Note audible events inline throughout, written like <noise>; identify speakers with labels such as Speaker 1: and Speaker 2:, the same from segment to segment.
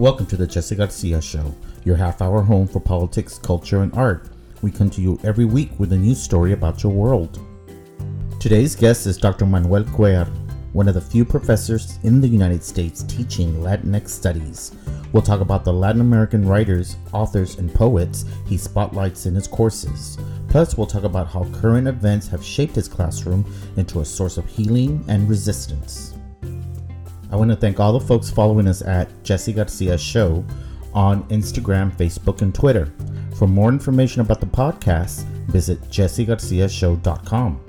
Speaker 1: Welcome to the Jesse Garcia Show, your half hour home for politics, culture, and art. We come to you every week with a new story about your world. Today's guest is Dr. Manuel Cuellar, one of the few professors in the United States teaching Latinx studies. We'll talk about the Latin American writers, authors, and poets he spotlights in his courses. Plus, we'll talk about how current events have shaped his classroom into a source of healing and resistance. I want to thank all the folks following us at Jesse Garcia Show on Instagram, Facebook, and Twitter. For more information about the podcast, visit jessegarciashow.com.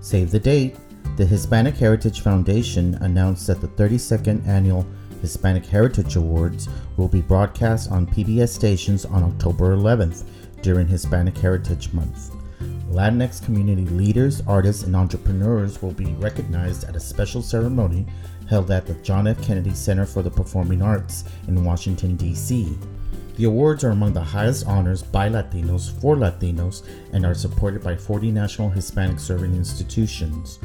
Speaker 1: Save the date. The Hispanic Heritage Foundation announced that the 32nd annual Hispanic Heritage Awards will be broadcast on PBS stations on October 11th during Hispanic Heritage Month. Latinx community leaders, artists, and entrepreneurs will be recognized at a special ceremony held at the John F. Kennedy Center for the Performing Arts in Washington, D.C. The awards are among the highest honors by Latinos for Latinos and are supported by 40 national Hispanic serving institutions.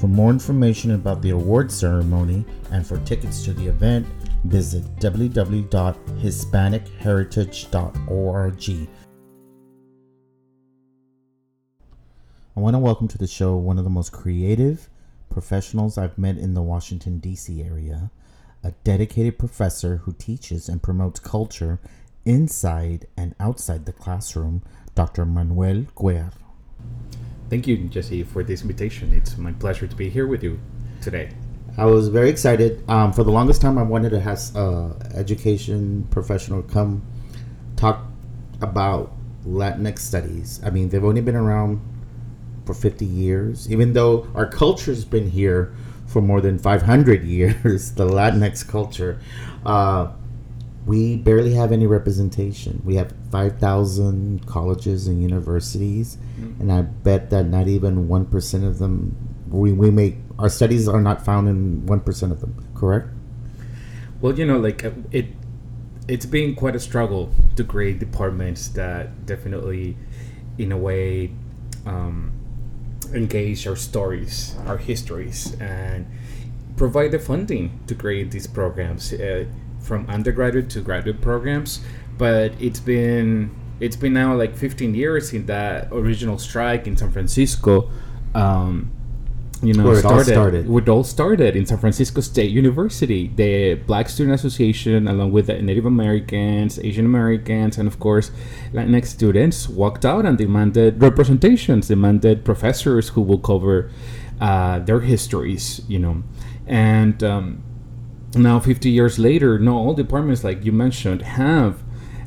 Speaker 1: For more information about the award ceremony and for tickets to the event, visit www.hispanicheritage.org. I want to welcome to the show one of the most creative professionals I've met in the Washington, D.C. area, a dedicated professor who teaches and promotes culture inside and outside the classroom, Dr. Manuel Cuellar.
Speaker 2: Thank you, Jesse, for this invitation. It's my pleasure to be here with you today.
Speaker 1: I was very excited. Um, for the longest time, I wanted to have uh, education professional come talk about Latinx studies. I mean, they've only been around for 50 years, even though our culture's been here for more than 500 <laughs> years, the Latinx culture. Uh, we barely have any representation. We have 5,000 colleges and universities, mm-hmm. and I bet that not even 1% of them, we, we make, our studies are not found in 1% of them, correct?
Speaker 2: Well, you know, like uh, it, it's been quite a struggle to create departments that definitely, in a way, um, engage our stories, our histories, and provide the funding to create these programs. Uh, from undergraduate to graduate programs, but it's been it's been now like 15 years in that original strike in San Francisco. Um, you know,
Speaker 1: Where it started, all started.
Speaker 2: It all started in San Francisco State University. The Black Student Association, along with the Native Americans, Asian Americans, and of course Latinx students, walked out and demanded representations, demanded professors who will cover uh, their histories. You know, and um, now 50 years later no all departments like you mentioned have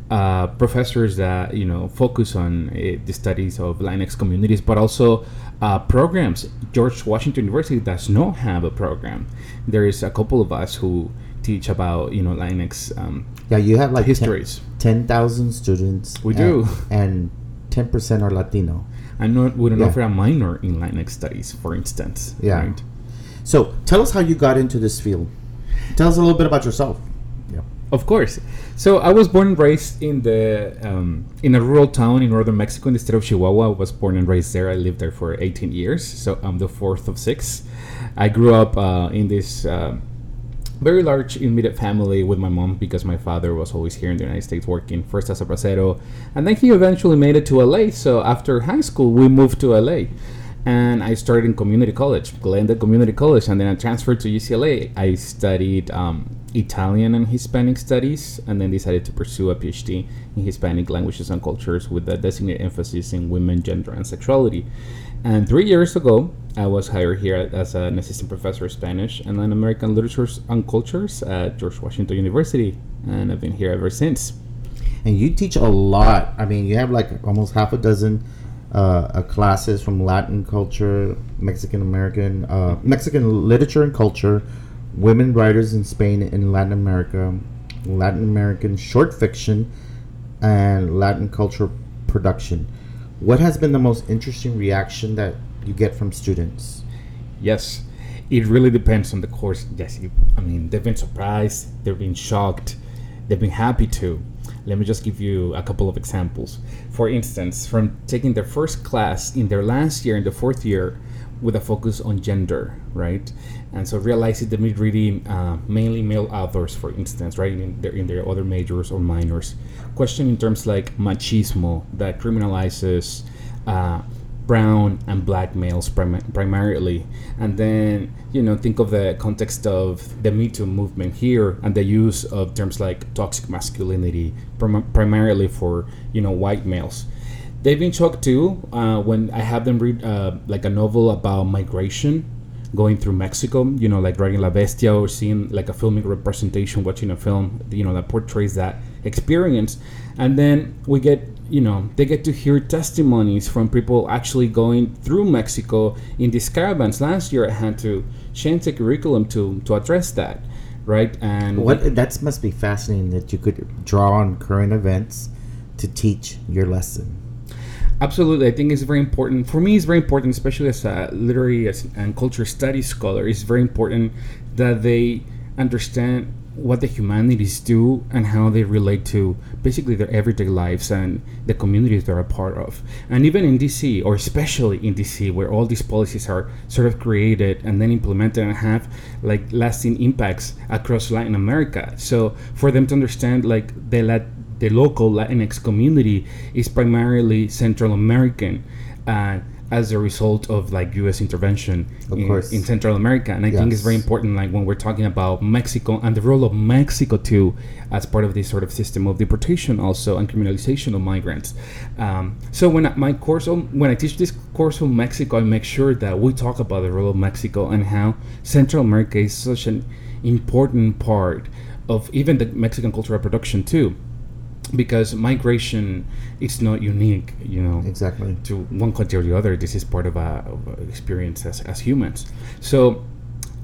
Speaker 2: uh, professors that you know focus on uh, the studies of Latinx communities, but also uh, programs. George Washington University does not have a program. There is a couple of us who teach about you know Latinx. Um,
Speaker 1: yeah, you have like
Speaker 2: histories.
Speaker 1: Ten thousand students.
Speaker 2: We do,
Speaker 1: and ten percent are Latino.
Speaker 2: I know we don't yeah. offer a minor in Latinx studies, for instance.
Speaker 1: Yeah. Right? So tell us how you got into this field. Tell us a little bit about yourself.
Speaker 2: Of course. So I was born and raised in the um, in a rural town in northern Mexico, in the state of Chihuahua. I was born and raised there. I lived there for 18 years. So I'm the fourth of six. I grew up uh, in this. Uh, very large immediate family with my mom because my father was always here in the United States working first as a bracero and then he eventually made it to LA. So after high school, we moved to LA and I started in community college, Glendale Community College, and then I transferred to UCLA. I studied um, Italian and Hispanic studies, and then decided to pursue a PhD in Hispanic languages and cultures with a designated emphasis in women, gender, and sexuality. And three years ago, I was hired here as an assistant professor of Spanish and Latin American literatures and cultures at George Washington University, and I've been here ever since.
Speaker 1: And you teach a lot. I mean, you have like almost half a dozen uh, classes from Latin culture, Mexican American, uh, Mexican literature and culture, women writers in Spain and Latin America, Latin American short fiction, and Latin culture production. What has been the most interesting reaction that you get from students?
Speaker 2: Yes, it really depends on the course. Yes, I mean they've been surprised, they've been shocked, they've been happy too. Let me just give you a couple of examples. For instance, from taking their first class in their last year, in the fourth year, with a focus on gender, right? And so realizing that we're reading uh, mainly male authors, for instance, right, in their, in their other majors or minors, questioning terms like machismo that criminalizes uh, brown and black males prim- primarily, and then you know think of the context of the Me Too movement here and the use of terms like toxic masculinity, prim- primarily for you know white males they've been shocked too uh, when I have them read uh, like a novel about migration going through Mexico, you know, like writing La Bestia or seeing like a filmic representation, watching a film, you know, that portrays that experience. And then we get, you know, they get to hear testimonies from people actually going through Mexico in these caravans. Last year I had to change the curriculum to, to address that, right? And
Speaker 1: what that must be fascinating that you could draw on current events to teach your lesson.
Speaker 2: Absolutely, I think it's very important. For me, it's very important, especially as a literary and culture studies scholar. It's very important that they understand what the humanities do and how they relate to basically their everyday lives and the communities they're a part of. And even in DC, or especially in DC, where all these policies are sort of created and then implemented and have like lasting impacts across Latin America. So for them to understand like the the local Latinx community is primarily Central American. Uh, as a result of like U.S. intervention in, in, Central America, and I yes. think it's very important, like when we're talking about Mexico and the role of Mexico too, as part of this sort of system of deportation, also and criminalization of migrants. Um, so when I, my course, on, when I teach this course on Mexico, I make sure that we talk about the role of Mexico and how Central America is such an important part of even the Mexican cultural production too because migration is not unique you know.
Speaker 1: Exactly.
Speaker 2: To one country or the other this is part of a experience as, as humans. So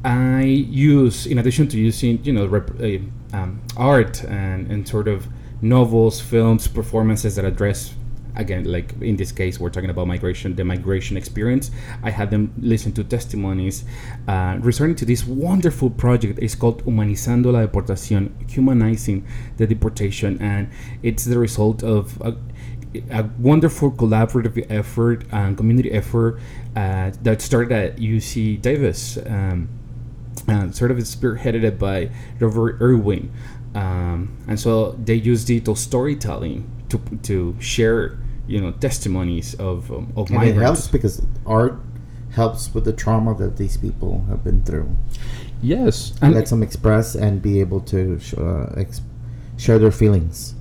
Speaker 2: i use in addition to using you know rep, uh, um, art and, and sort of novels films performances that address again, like in this case, we're talking about migration, the migration experience. I had them listen to testimonies uh, returning to this wonderful project. It's called Humanizando la Deportación, humanizing the deportation, and it's the result of. A, a wonderful collaborative effort and community effort uh, that started at UC Davis, um, and sort of spearheaded by Robert Irwin. Um, and so they used digital storytelling to, to share you know testimonies of um, of
Speaker 1: and migrants. it helps because art helps with the trauma that these people have been through.
Speaker 2: Yes,
Speaker 1: and lets them express and be able to sh- uh, ex- share their feelings.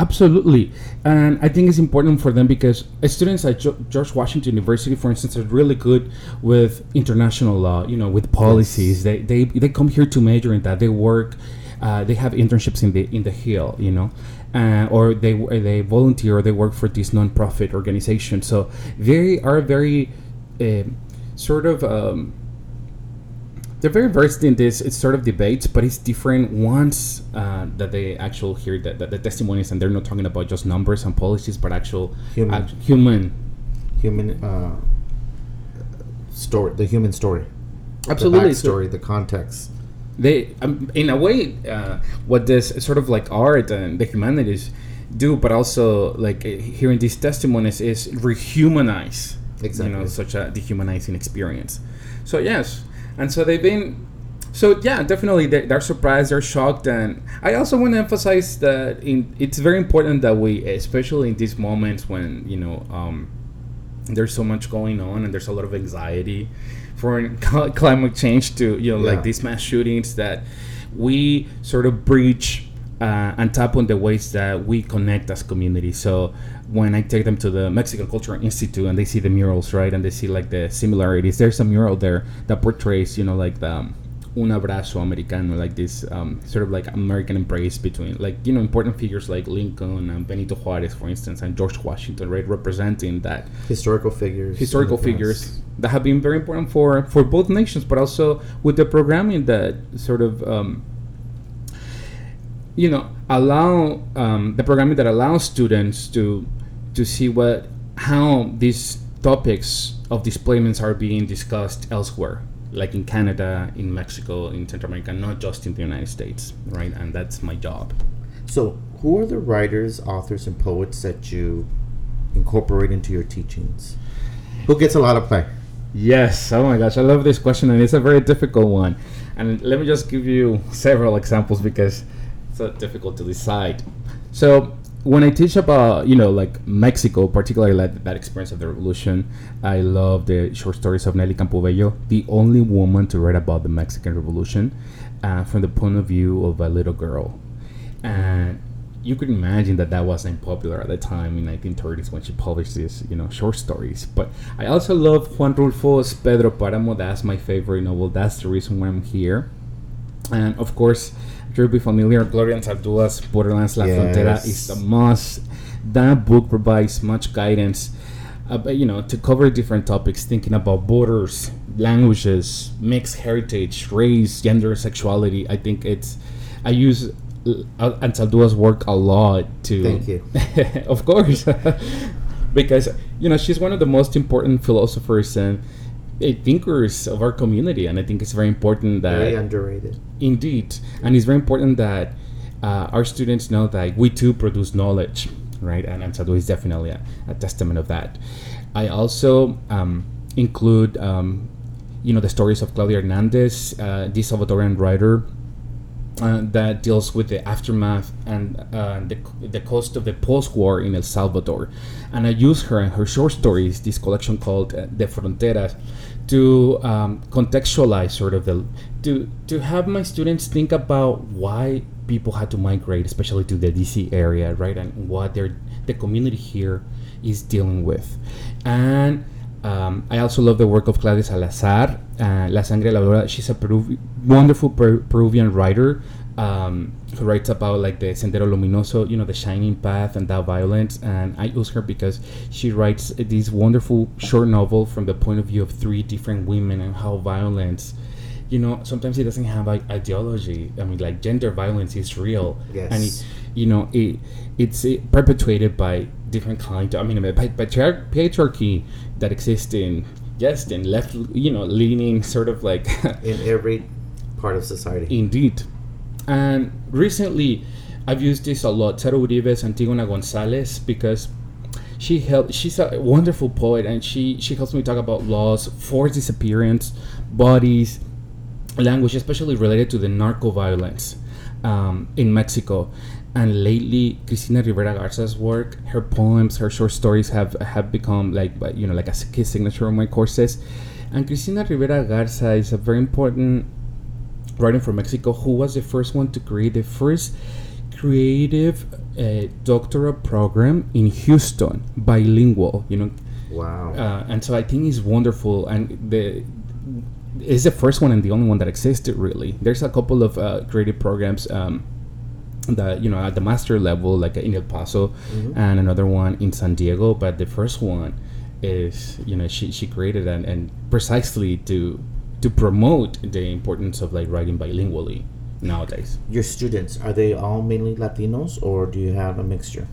Speaker 2: Absolutely, and I think it's important for them because students at jo- George Washington University, for instance, are really good with international law. You know, with policies. Yes. They they they come here to major in that. They work. Uh, they have internships in the in the Hill. You know, uh, or they they volunteer or they work for this nonprofit organization. So they are very uh, sort of um, they're very versed in this. It's sort of debates, but it's different once uh, that they actually hear the, the, the, testimonies, and they're not talking about just numbers and policies, but actual human uh, human
Speaker 1: human uh, story, the human story,
Speaker 2: absolutely
Speaker 1: the story, the context
Speaker 2: they um, in a way uh, what this sort of like art and the humanities do but also like uh, hearing these testimonies is rehumanize exactly. you know such a dehumanizing experience so yes and so they've been so yeah definitely they're, they're surprised they're shocked and i also want to emphasize that in, it's very important that we especially in these moments when you know um, there's so much going on and there's a lot of anxiety for <laughs> climate change to you know yeah. like these mass shootings that we sort of breach uh, and tap on the ways that we connect as communities. So when I take them to the Mexican Cultural Institute and they see the murals, right, and they see like the similarities, there's a mural there that portrays, you know, like the um, un abrazo americano, like this um, sort of like American embrace between like you know important figures like Lincoln and Benito Juarez, for instance, and George Washington, right, representing that
Speaker 1: historical figures,
Speaker 2: historical figures that have been very important for for both nations, but also with the programming that sort of um, you know allow um, the programming that allows students to to see what how these topics of displacements are being discussed elsewhere like in Canada, in Mexico, in Central America, not just in the United States, right? And that's my job.
Speaker 1: So, who are the writers, authors, and poets that you incorporate into your teachings? Who gets a lot of play?
Speaker 2: Yes. Oh my gosh, I love this question, and it's a very difficult one. And let me just give you <laughs> several examples because it's so difficult to decide. So when I teach about you know like Mexico, particularly like that experience of the revolution, I love the short stories of Nelly Campobello, the only woman to write about the Mexican Revolution, uh, from the point of view of a little girl, and you could imagine that that wasn't popular at the time in 1930s when she published these, you know, short stories. But I also love Juan Rulfo's Pedro Paramo. That's my favorite novel. That's the reason why I'm here. And of course, you'll be familiar. Gloria Anzaldua's Borderlands La yes. Frontera is a must. That book provides much guidance, uh, you know, to cover different topics, thinking about borders, languages, mixed heritage, race, gender, sexuality. I think it's. I use Anzaldua's work a lot to.
Speaker 1: Thank you. <laughs>
Speaker 2: of course, <laughs> because you know she's one of the most important philosophers and uh, thinkers of our community, and I think it's very important that
Speaker 1: very underrated.
Speaker 2: Indeed, and it's very important that uh, our students know that we too produce knowledge, right? And Anzaldua is definitely a, a, testament of that. I also um, include. Um, you know the stories of Claudia Hernandez, uh, the Salvadorian writer uh, that deals with the aftermath and uh, the, the cost of the post-war in El Salvador. And I use her and her short stories, this collection called uh, De Fronteras, to um, contextualize sort of the to to have my students think about why people had to migrate, especially to the DC area, right, and what their the community here is dealing with, and um, I also love the work of Claudia Salazar, uh, La Sangre La Aurora. She's a wonderful per- Peruvian writer um, who writes about like the Sendero Luminoso, you know, the shining path and that violence. And I use her because she writes this wonderful short novel from the point of view of three different women and how violence you know sometimes it doesn't have like ideology i mean like gender violence is real
Speaker 1: yes.
Speaker 2: and it, you know it it's it perpetuated by different kind. i mean by patriarchy that exists in yes in left you know leaning sort of like <laughs>
Speaker 1: in every part of society
Speaker 2: indeed and recently i've used this a lot Sara Uribe's antigona gonzalez because she helped she's a wonderful poet and she she helps me talk about laws forced disappearance bodies language, especially related to the narco violence um, in Mexico. And lately, Cristina Rivera Garza's work, her poems, her short stories have have become like you know like a key signature of my courses. And Cristina Rivera Garza is a very important writer from Mexico who was the first one to create the first creative uh, doctoral program in Houston, bilingual. You know.
Speaker 1: Wow.
Speaker 2: Uh, and so I think it's wonderful, and the is the first one and the only one that existed really. There's a couple of uh, creative programs um, that you know at the master level, like in El Paso, mm-hmm. and another one in San Diego. But the first one is you know she she created and and precisely to to promote the importance of like writing bilingually nowadays.
Speaker 1: Your students are they all mainly Latinos or do you have a mixture?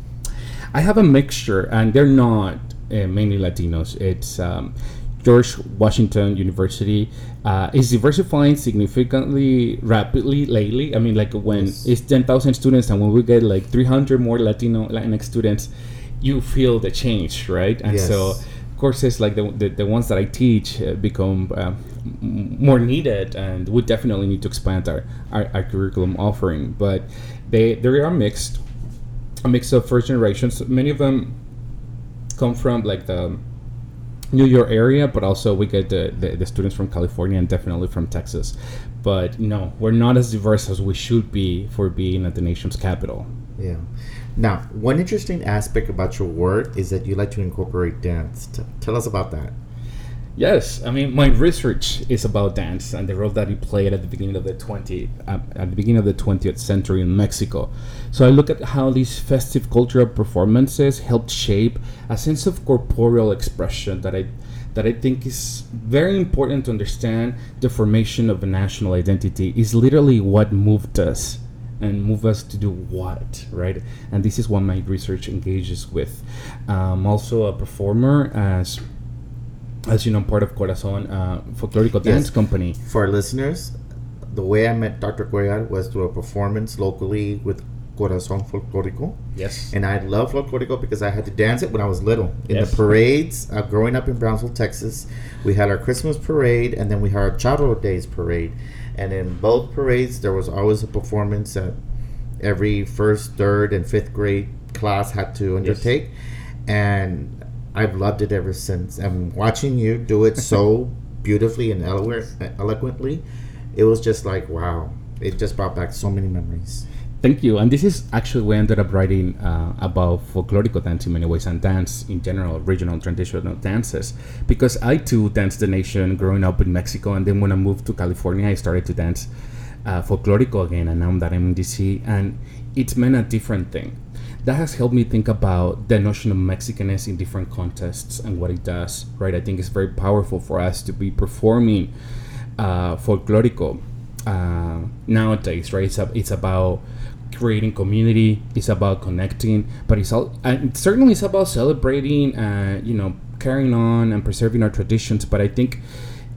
Speaker 2: I have a mixture, and they're not uh, mainly Latinos. It's um, George Washington University uh, is diversifying significantly rapidly lately. I mean, like when yes. it's 10,000 students and when we get like 300 more Latino Latinx students, you feel the change, right? And yes. so courses like the, the, the, ones that I teach uh, become uh, more needed and we definitely need to expand our, our, our, curriculum offering. But they, they are mixed, a mix of first generations. Many of them come from like the New York area, but also we get the, the, the, students from California and definitely from Texas. But no, we're not as diverse as we should be for being at the nation's capital.
Speaker 1: Yeah. Now, one interesting aspect about your work is that you like to incorporate dance. T- tell us about that.
Speaker 2: Yes, I mean my research is about dance and the role that it played at the beginning of the 20th uh, at the beginning of the 20th century in Mexico. So I look at how these festive cultural performances helped shape a sense of corporeal expression that I that I think is very important to understand the formation of a national identity is literally what moved us and move us to do what, right? And this is what my research engages with. I'm also a performer as as you know, part of Corazon uh, Folklorico Dance Company.
Speaker 1: For our listeners, the way I met Dr. Cuellar was through a performance locally with Corazón Folklorico.
Speaker 2: Yes.
Speaker 1: And I love Folklorico because I had to dance it when I was little. In
Speaker 2: Yes.
Speaker 1: the parades, uh, growing up in Brownsville, Texas, we had our Christmas parade and then we had our Charro Days parade. And in both parades, there was always a performance that every first, third, and fifth grade class had to undertake. And I've loved it ever since. And watching you do it so <laughs> beautifully and elo- eloquently, it was just like, wow. It just brought back so many memories.
Speaker 2: Thank you. And this is actually I ended up writing uh, about folklorico dance in many ways and dance in general, regional traditional dances, because I too danced the nation growing up in Mexico, and then when I moved to California, I started to dance uh, folklorico again, and now that I'm in DC, and it's meant a different thing. That has helped me think about the notion of Mexicanness in different contexts and what it does, right? I think it's very powerful for us to be performing uh, folklorico uh, nowadays, right? It's, a, it's about creating community. It's about connecting, but it's all and certainly it's about celebrating, uh, you know, carrying on and preserving our traditions. But I think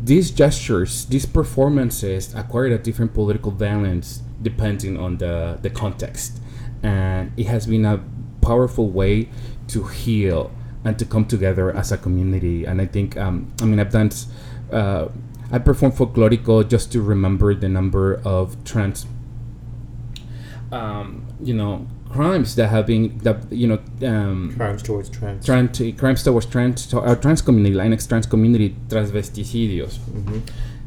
Speaker 2: these gestures, these performances, acquired a different political valence depending on the the context, and it has been a powerful way to heal and to come together as a community. And I think, um, I mean, I've done. Uh, I perform folklorico just to remember the number of trans, um, you know, crimes that have been that you know um,
Speaker 1: Crimes towards trans.
Speaker 2: trans crimes towards trans uh, trans community, Latinx trans community, transvesticidios,
Speaker 1: Mhm.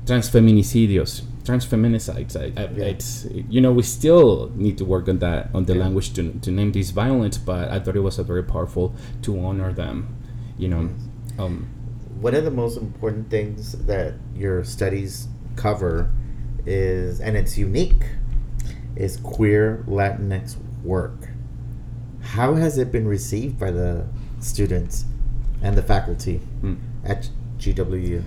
Speaker 2: Transfeminicidios, transfeminicides. I, I,
Speaker 1: Yeah.
Speaker 2: It's you know we still need to work on that on the
Speaker 1: Yeah.
Speaker 2: language to, to name these violence, but I thought it was a very powerful to honor them. You know, um,
Speaker 1: One of the most important things that your studies cover is, and it's unique, is queer Latinx work. How has it been received by the students and the faculty
Speaker 2: mm.
Speaker 1: at GWU?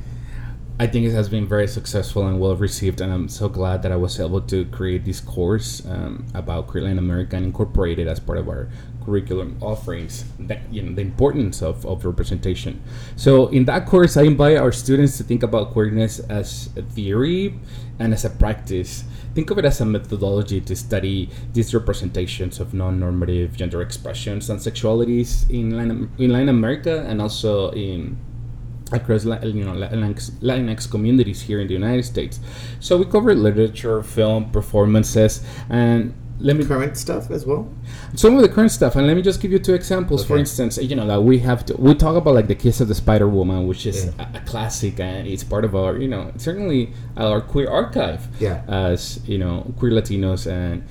Speaker 2: I think it has been very successful and well received, and I'm so glad that I was able to create this course um, about queer Latin America and incorporate it as part of our curriculum offerings. That, you know, the importance of, of representation. So in that course, I invite our students to think about queerness as a theory and as a practice. Think of it as a methodology to study these representations of non-normative gender expressions and sexualities in Latin, in Latin America and also in across you know Latinx, Latinx communities here in the United States. So we cover literature, film, performances, and let me
Speaker 1: Current stuff as well?
Speaker 2: some of the current stuff. And let me just give you two examples. For instance, you know, like we have to we talk about like the Kiss of the Spider Woman, which is
Speaker 1: Yeah.
Speaker 2: a, a classic and it's part of our you know certainly our queer archive
Speaker 1: Yeah.
Speaker 2: as you know queer Latinos and.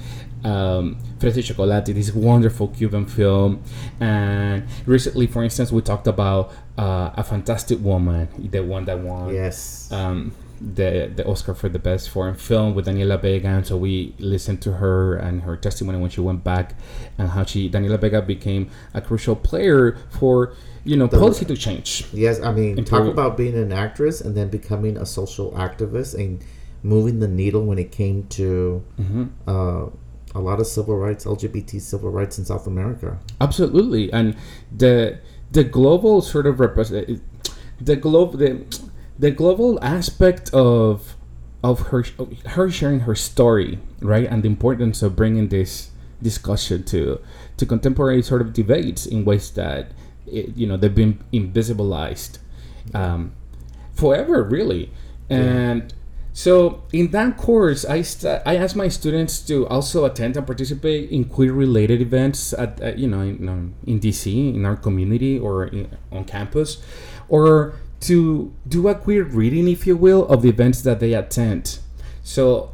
Speaker 2: Um, Fresa y Chocolate, this wonderful Cuban film, and recently, for instance, we talked about uh, a fantastic woman, the one that won
Speaker 1: Yes.
Speaker 2: um, the the Oscar for the best foreign film with Daniela Vega, and so we listened to her and her testimony when she went back, and how she Daniela Vega became a crucial player for you know
Speaker 1: The-
Speaker 2: policy to change.
Speaker 1: Yes, I mean, talk about being an actress and then becoming a social activist and moving the needle when it came to
Speaker 2: hmm
Speaker 1: uh, a lot of civil rights, LGBT civil rights in South America.
Speaker 2: Absolutely, and the the global sort of represent the globe the the global aspect of of her her sharing her story, right, and the importance of bringing this discussion to to contemporary sort of debates in ways that it, you know they've been invisibilized um, forever, really, and. So in that course, I st- I asked my students to also attend and participate in queer-related events at, at you know in, um, in DC in our community or in, on campus, or to do a queer reading, if you will, of the events that they attend. So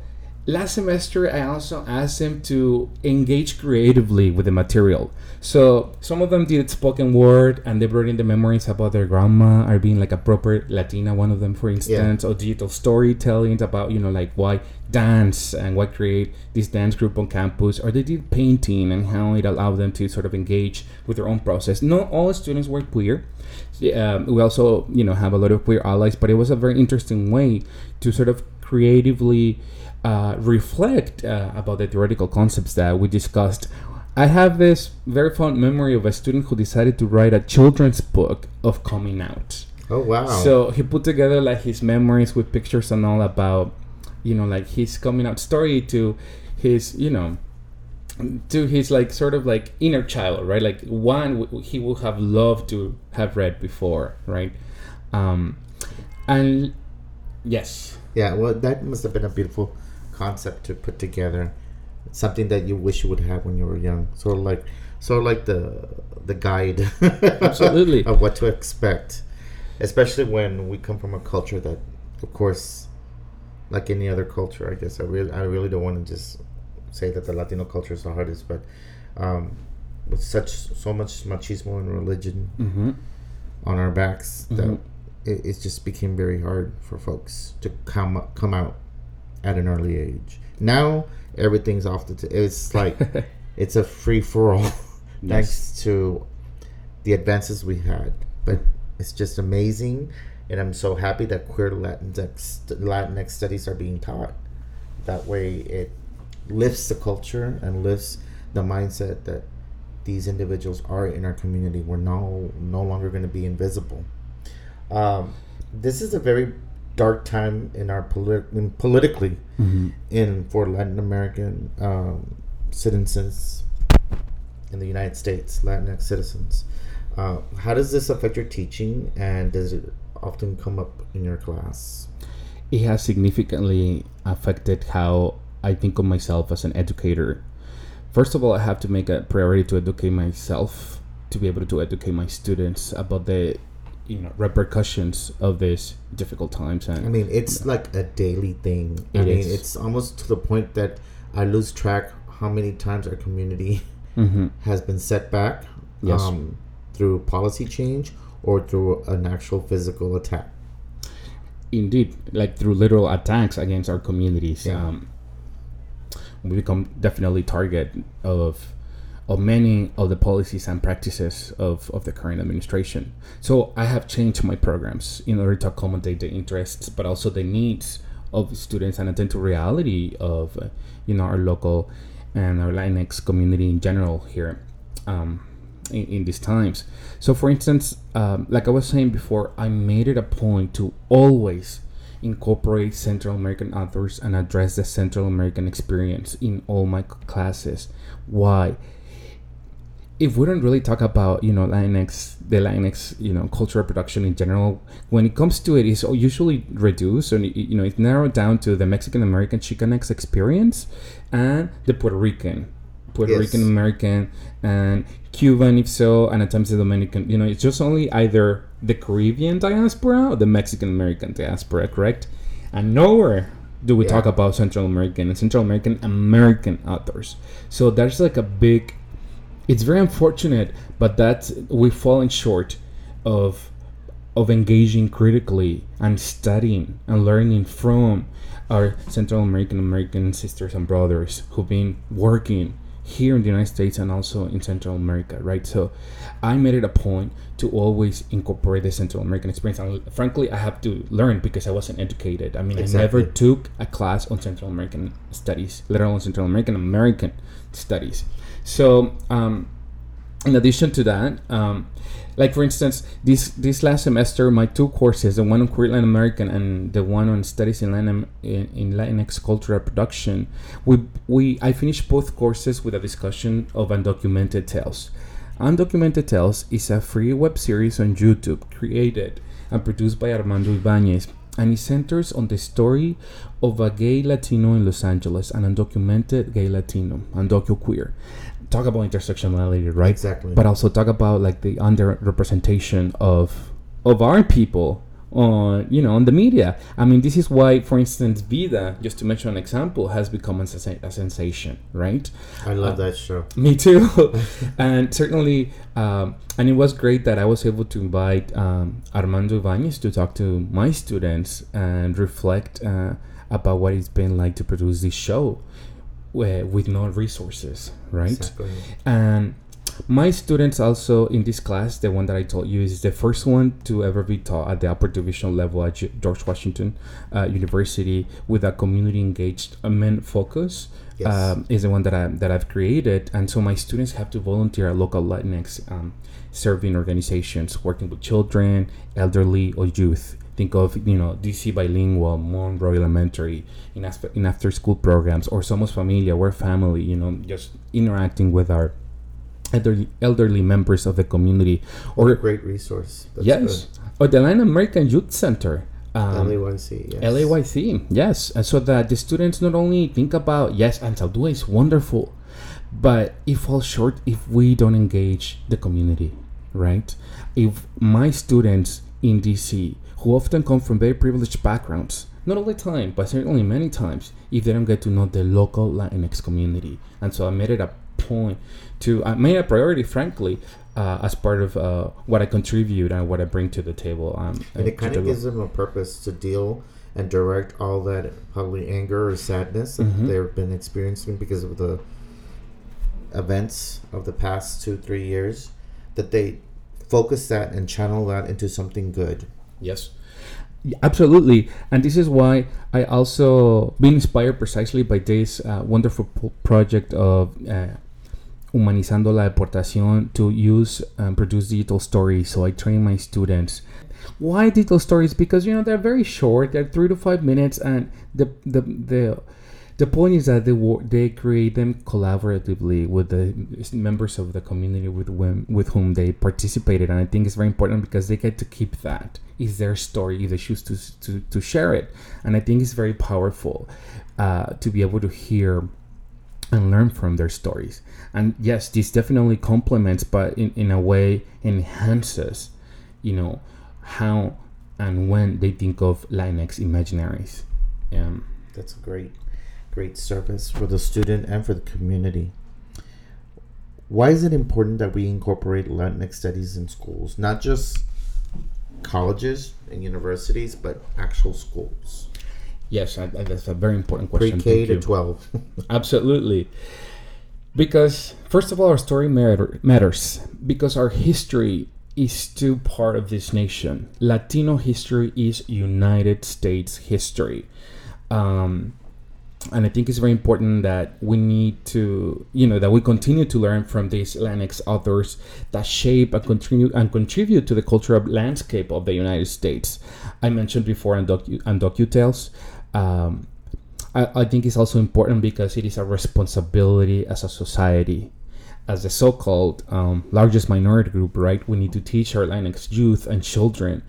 Speaker 2: last semester, I also asked them to engage creatively with the material. So some of them did spoken word, and they brought in the memories about their grandma or being like a proper Latina. One of them, for instance, or digital storytelling about you know like why dance and why create this dance group on campus, or they did painting and how it allowed them to sort of engage with their own process. Not all students were queer. Um, we also you know have a lot of queer allies, but it was a very interesting way to sort of creatively uh, reflect uh, about the theoretical concepts that we discussed. I have this very fond memory of a student who decided to write a children's book of coming out.
Speaker 1: Oh wow!
Speaker 2: So he put together like his memories with pictures and all about, you know, like his coming out story to his, you know, to his like sort of like inner child, right? Like one he would have loved to have read before, right? Um, and yes,
Speaker 1: Yeah, well, that must have been a beautiful concept to put together. Something that you wish you would have when you were young. Sort of like, sort of like the the guide. <laughs>
Speaker 2: Absolutely.
Speaker 1: of what to expect, especially when we come from a culture that, of course, like any other culture, I guess I really, I really don't want to just say that the Latino culture is the hardest, but um, with such so much machismo and religion
Speaker 2: mm-hmm.
Speaker 1: on our backs
Speaker 2: Mhm.
Speaker 1: that it, it just became very hard for folks to come come out at an early age. Now everything's off the. T- it's like <laughs> it's a free for all, <laughs> thanks to the advances we had. But it's just amazing, and I'm so happy that queer Latinx Latinx studies are being taught. That way, it lifts the culture and lifts the mindset that these individuals are in our community. We're no no longer going to be invisible. Um, this is a very dark time in our polit- in politically
Speaker 2: Mm-hmm.
Speaker 1: in for Latin American um, citizens in the United States, Latinx citizens. Uh, how does this affect your teaching, and does it often come up in your class?
Speaker 2: it has significantly affected how I think of myself as an educator. First of all, I have to make a priority to educate myself to be able to educate my students about the you know repercussions of this difficult times
Speaker 1: I mean, it's like a daily thing. I
Speaker 2: It
Speaker 1: mean,
Speaker 2: is.
Speaker 1: it's almost to the point that I lose track how many times our community
Speaker 2: Mhm.
Speaker 1: has been set back
Speaker 2: Yes.
Speaker 1: um, through policy change or through an actual physical attack.
Speaker 2: indeed like through literal attacks against our communities
Speaker 1: Yeah.
Speaker 2: um, we become definitely target of of many of the policies and practices of, of the current administration so i have changed my programs in order to accommodate the interests but also the needs of students and attend to reality of uh, you know our local and our Latinx community in general here um, in, in these times. So, for instance, um, like I was saying before, I made it a point to always incorporate Central American authors and address the Central American experience in all my classes. Why? If we don't really talk about you know Latinx, the Latinx you know cultural production in general, when it comes to it, it's usually reduced and you know it's narrowed down to the Mexican American Chicanx experience and the Puerto Rican Puerto
Speaker 1: Yes.
Speaker 2: Rican American and Cuban, if so, and at times the Dominican. You know, it's just only either the Caribbean diaspora or the Mexican American diaspora, correct? And nowhere do we
Speaker 1: Yeah.
Speaker 2: talk about Central American and Central American American authors. So there's like a big. It's very unfortunate, but that we've fallen short of of engaging critically and studying and learning from our Central American American sisters and brothers who've been working here in the United States and also in Central America, right? So I made it a point to always incorporate the Central American experience. And frankly, I have to learn because I wasn't educated. I mean, I never took a class on Central American studies, let alone Central American American studies. So, um, in addition to that, um, like for instance, this this last semester, my two courses, the one on queer Latin American and the one on studies in Latin in, in Latinx cultural production, we we I finished both courses with a discussion of undocumented tales. Undocumented Tales is a free web series on YouTube created and produced by Armando Ibanez, and it centers on the story of a gay Latino in Los Angeles, an undocumented gay Latino, undocu-queer. Talk about intersectionality, right?
Speaker 1: Exactly.
Speaker 2: But also talk about like the underrepresentation of of our people on you know on the media. I mean, this is why, for instance, Vida, just to mention an example, has become a, a sensation, right?
Speaker 1: I love that show. <laughs>
Speaker 2: Me too. <laughs> and certainly, um, and it was great that I was able to invite um, Armando Ibanez to talk to my students and reflect uh, about what it's been like to produce this show uh, with no resources, right?
Speaker 1: Exactly.
Speaker 2: And my students also in this class, the one that I told you is the first one to ever be taught at the upper division level at George Washington uh, University with a community engaged uh, men focus.
Speaker 1: Yes.
Speaker 2: Um, is the one that I that I've created, and so my students have to volunteer at local Latinx um, serving organizations working with children, elderly, or youth think of you know DC bilingual, Monroe Elementary, in, aspe- in after school programs, or Somos Familia, we're family. You know, just interacting with our elderly, elderly members of the community,
Speaker 1: What a
Speaker 2: or
Speaker 1: great resource. That's
Speaker 2: yes, or the Latin American Youth Center.
Speaker 1: good.
Speaker 2: Um,
Speaker 1: LAYC. Yes.
Speaker 2: LAYC, yes. And so that the students not only think about, yes, Anzaldua is wonderful, but it falls short if we don't engage the community, right? If my students in DC, who often come from very privileged backgrounds, not all the time, but certainly many times, if they don't get to know the local Latinx community. And so I made it a point to, I made a priority, frankly, uh, as part of uh, what I contribute and what I bring to the table. Um,
Speaker 1: And
Speaker 2: uh,
Speaker 1: it kind of gives them a purpose to deal and direct all that probably anger or sadness that
Speaker 2: Mhm.
Speaker 1: they've been experiencing because of the events of the past two, three years. That they focus that and channel that into something good.
Speaker 2: Yes. Absolutely, and this is why I also been inspired precisely by this uh, wonderful p- project of uh, humanizando la deportación to use and produce digital stories. So I train my students. Why digital stories? Because you know they're very short. They're three to five minutes, and the the the the point is that they they create them collaboratively with the members of the community with whom with whom they participated, and I think it's very important because they get to keep that. Their story if they choose to to, to share it, and I think it's very powerful uh, to be able to hear and learn from their stories. And yes, this definitely complements, but in, in a way enhances, you know, how and when they think of Latinx imaginaries. Um,
Speaker 1: That's great, great service for the student and for the community. Why is it important that we incorporate Latinx studies in schools, not just colleges and universities, but actual schools,
Speaker 2: yes, that's a very important question.
Speaker 1: pre-K to twelve? <laughs>
Speaker 2: Absolutely. Because, first of all, our story matter, matters because our history is still part of this nation. Latino history is United States history. Um, and I think it's very important that we need to, you know, that we continue to learn from these Latinx authors that shape and contribute and contribute to the cultural landscape of the United States. I mentioned before on docu on DocuTales. Um, I, I think it's also important because it is a responsibility as a society, as the so-called um, largest minority group. Right, we need to teach our Latinx youth and children,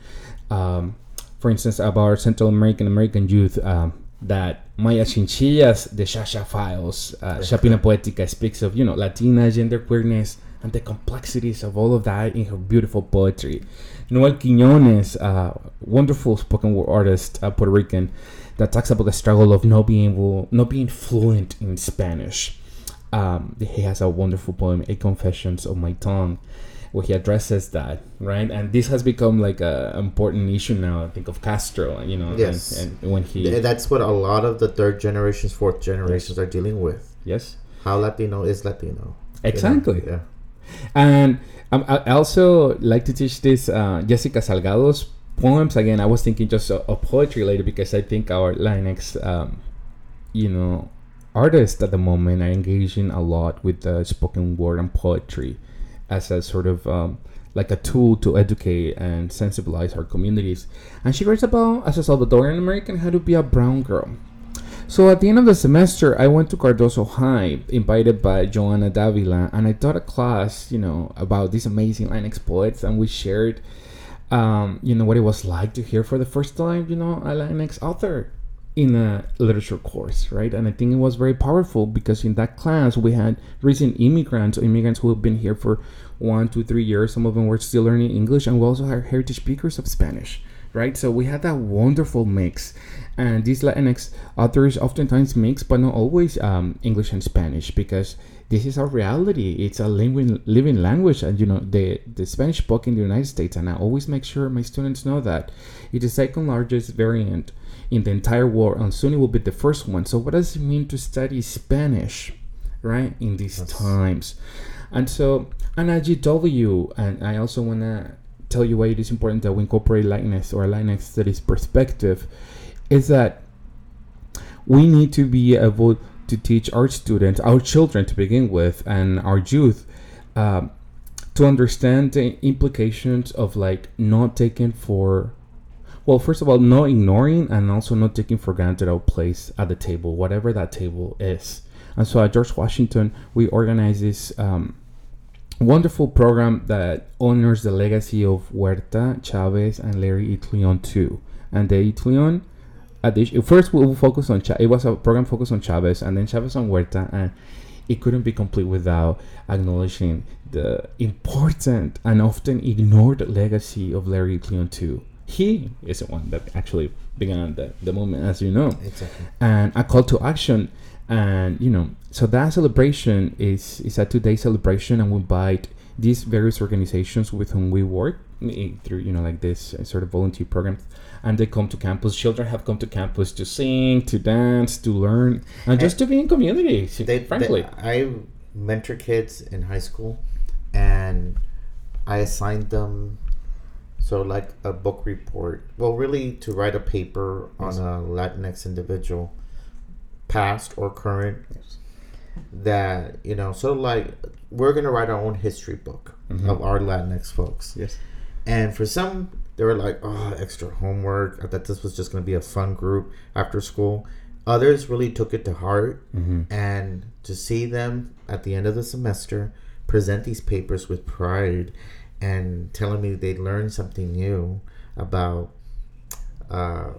Speaker 2: um, for instance, about Central American American youth. Um, that Maya Chinchilla's, the Cha Cha Files, uh, Chapina Poética speaks of, you know, Latina gender queerness and the complexities of all of that in her beautiful poetry. Noel Quiñones, uh, wonderful spoken word artist, uh, Puerto Rican, that talks about the struggle of not being able, not being fluent in Spanish. Um, he has a wonderful poem, "A Confessions of My Tongue," where he addresses that, right? And this has become like a important issue now. I think of Castro, you know, and-
Speaker 1: Yes.
Speaker 2: and, when he,
Speaker 1: And that's what a lot of the third generations, fourth generations are dealing with.
Speaker 2: yes,
Speaker 1: How Latino is Latino. you know?
Speaker 2: Exactly.
Speaker 1: Yeah.
Speaker 2: And um, I also like to teach this uh, Yesika Salgado's poems. Again, I was thinking just of, of poetry later because I think our Latinx, um, you know, artists at the moment are engaging a lot with the spoken word and poetry as a sort of um, like a tool to educate and sensibilize our communities. And she writes about, as a Salvadorian American, how to be a brown girl. So at the end of the semester, I went to Cardozo High, invited by Joanna Davila, and I taught a class, you know, about these amazing Latinx poets, and we shared, um, you know, what it was like to hear for the first time, you know, a Latinx author in a literature course, right? And I think it was very powerful because in that class we had recent immigrants, immigrants who have been here for one, two, three years. Some of them were still learning English, and we also had heritage speakers of Spanish, right? So we had that wonderful mix. And these Latinx authors oftentimes mix, but not always um, English and Spanish, because this is our reality. It's a living, living language, and you know the the Spanish spoken in the United States. And I always make sure my students know that it is the second largest variant in the entire world, and soon it will be the first one. So what does it mean to study Spanish, right, in these
Speaker 1: Yes.
Speaker 2: times? And so, and at GW, and I also want to tell you why it is important that we incorporate Latinx or Latinx studies perspective, is that we need to be able to teach our students, our children to begin with, and our youth, um, to understand the implications of like not taking for Well, first of all, no ignoring and also not taking for granted our place at the table, whatever that table is. And so at George Washington, we organize this um, wonderful program that honors the legacy of Huerta, Chavez, and Larry. Itliong. And the addition, first we'll focus on Cha- it was a program focused on Chavez, and then Chavez on Huerta, and it couldn't be complete without acknowledging the important and often ignored legacy of Larry Itliong. He is the one that actually began the, the movement, as you know.
Speaker 1: Exactly.
Speaker 2: and a call to action and you know so that celebration is is a two-day celebration and we invite these various organizations with whom we work eh, through you know like this uh, sort of volunteer programs and they come to campus. Children have come to campus to sing to dance to learn and just to be in community
Speaker 1: They,
Speaker 2: frankly.
Speaker 1: They- I mentor kids in high school, and I assigned them so like a book report. Well, really to write a paper on a Latinx individual, past or current. That you know, so like we're gonna write our own history book mm-hmm. of our Latinx folks.
Speaker 2: yes
Speaker 1: And for some, they were like, oh, extra homework. I thought this was just going to be a fun group after school. Others really took it to heart. Mm-hmm. And to see them at the end of the semester present these papers with pride and telling me they learned something new about uh,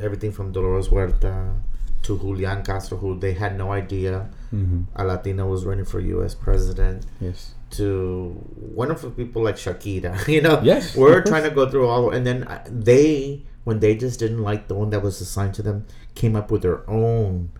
Speaker 1: everything from Dolores Huerta to Julian Castro, who they had no idea a Latina was running for U.S. president
Speaker 2: yes
Speaker 1: to wonderful people like Shakira. <laughs> You know,
Speaker 2: Yes,
Speaker 1: we're trying to go through all, and then uh, they, when they just didn't like the one that was assigned to them, came up with their own,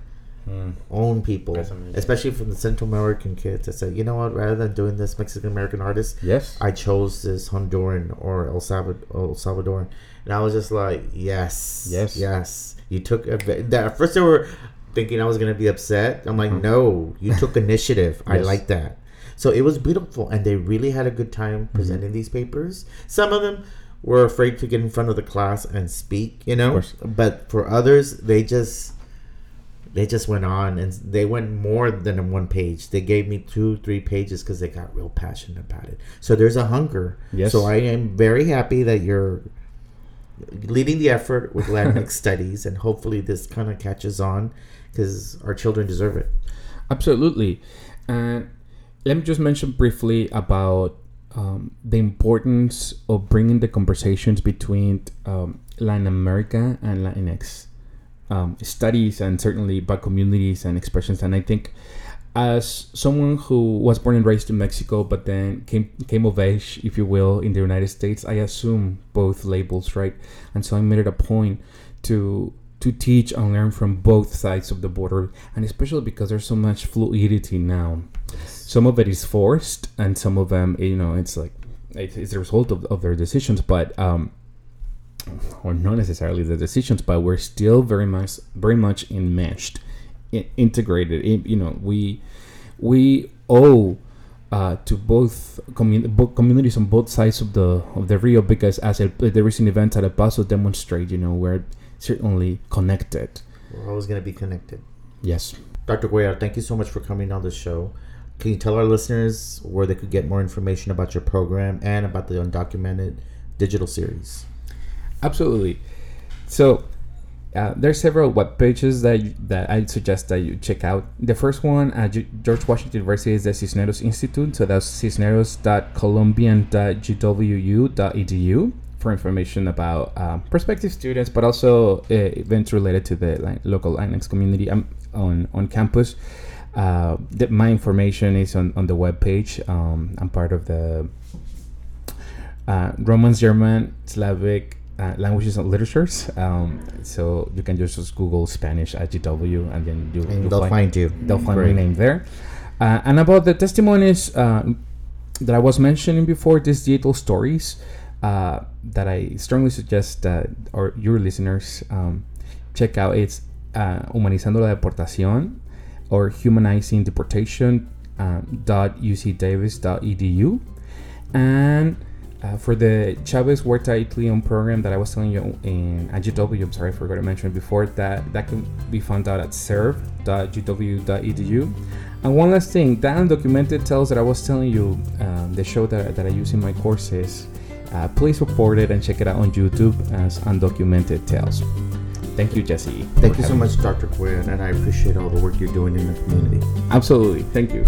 Speaker 1: Mm. own people, especially from the Central American kids. that said, you know what, rather than doing this Mexican American artist,
Speaker 2: yes
Speaker 1: I chose this Honduran or El, Salvador, El Salvadoran, and I was just like, yes,
Speaker 2: Yes.
Speaker 1: yes. You took a, that, at first they were thinking I was gonna be upset. I'm like, mm-hmm. no, you took initiative. I like that. So it was beautiful, and they really had a good time mm-hmm. presenting these papers. Some of them were afraid to get in front of the class and speak, you know.
Speaker 2: course.
Speaker 1: But for others, they just they just went on and they went more than one page. They gave me two, three pages because they got real passionate about it. So there's a hunger.
Speaker 2: Yes.
Speaker 1: So I am very happy that you're leading the effort with Latinx <laughs> studies, and hopefully this kind of catches on because our children deserve it.
Speaker 2: Absolutely. And let me just mention briefly about um, the importance of bringing the conversations between um, Latin America and Latinx um, studies and certainly about communities and expressions. And I think as someone who was born and raised in Mexico, but then came came of age, if you will, in the United States, I assume both labels, right? And so I made it a point to to teach and learn from both sides of the border, and especially because there's so much fluidity now. Some of it is forced, and some of them, you know, it's like it- it's the result of, of their decisions, but um, or not necessarily the decisions, but we're still very much very much enmeshed, integrated. You know, we we owe uh, to both, commun- both communities on both sides of the of the Rio because as el, the recent events at El Paso demonstrate, you know, we're certainly connected.
Speaker 1: We're always going to be connected.
Speaker 2: Yes.
Speaker 1: Dr. Cuellar, thank you so much for coming on the show. Can you tell our listeners where they could get more information about your program and about the undocumented digital series?
Speaker 2: Absolutely. So uh, there's several web pages that you, that I suggest that you check out. The first one at G- George Washington University is the Cisneros Institute. So that's cisneros.columbian.gwu.edu for information about um, prospective students, but also uh, events related to the like, local Latinx community um, on on campus. Uh, the, my information is on, on the web page. Um, I'm part of the uh, Romance, German, Slavic uh, languages and literatures. Um, so you can just, just Google Spanish at GW and then you,
Speaker 1: And they'll find you.
Speaker 2: they'll find
Speaker 1: Great.
Speaker 2: my name there. Uh, and about the testimonies uh, that I was mentioning before, these digital stories uh, that I strongly suggest that or your listeners um, check out. It's uh, Humanizando la Deportación or Humanizing Deportation uh, dot ucdavis.edu and uh, for the Chavez Huerta Itliong program that I was telling you in at GW, I'm sorry, I forgot to mention it before that that can be found out at serve.gw.edu. And one last thing, that undocumented tells that I was telling you, um, the show that, that I use in my courses uh, please support it and check it out on YouTube as Undocumented Tales. Thank you, Jesse.
Speaker 1: Thank you so much, Dr. Cuellar, and I appreciate all the work you're doing in the community.
Speaker 2: Absolutely. Thank you.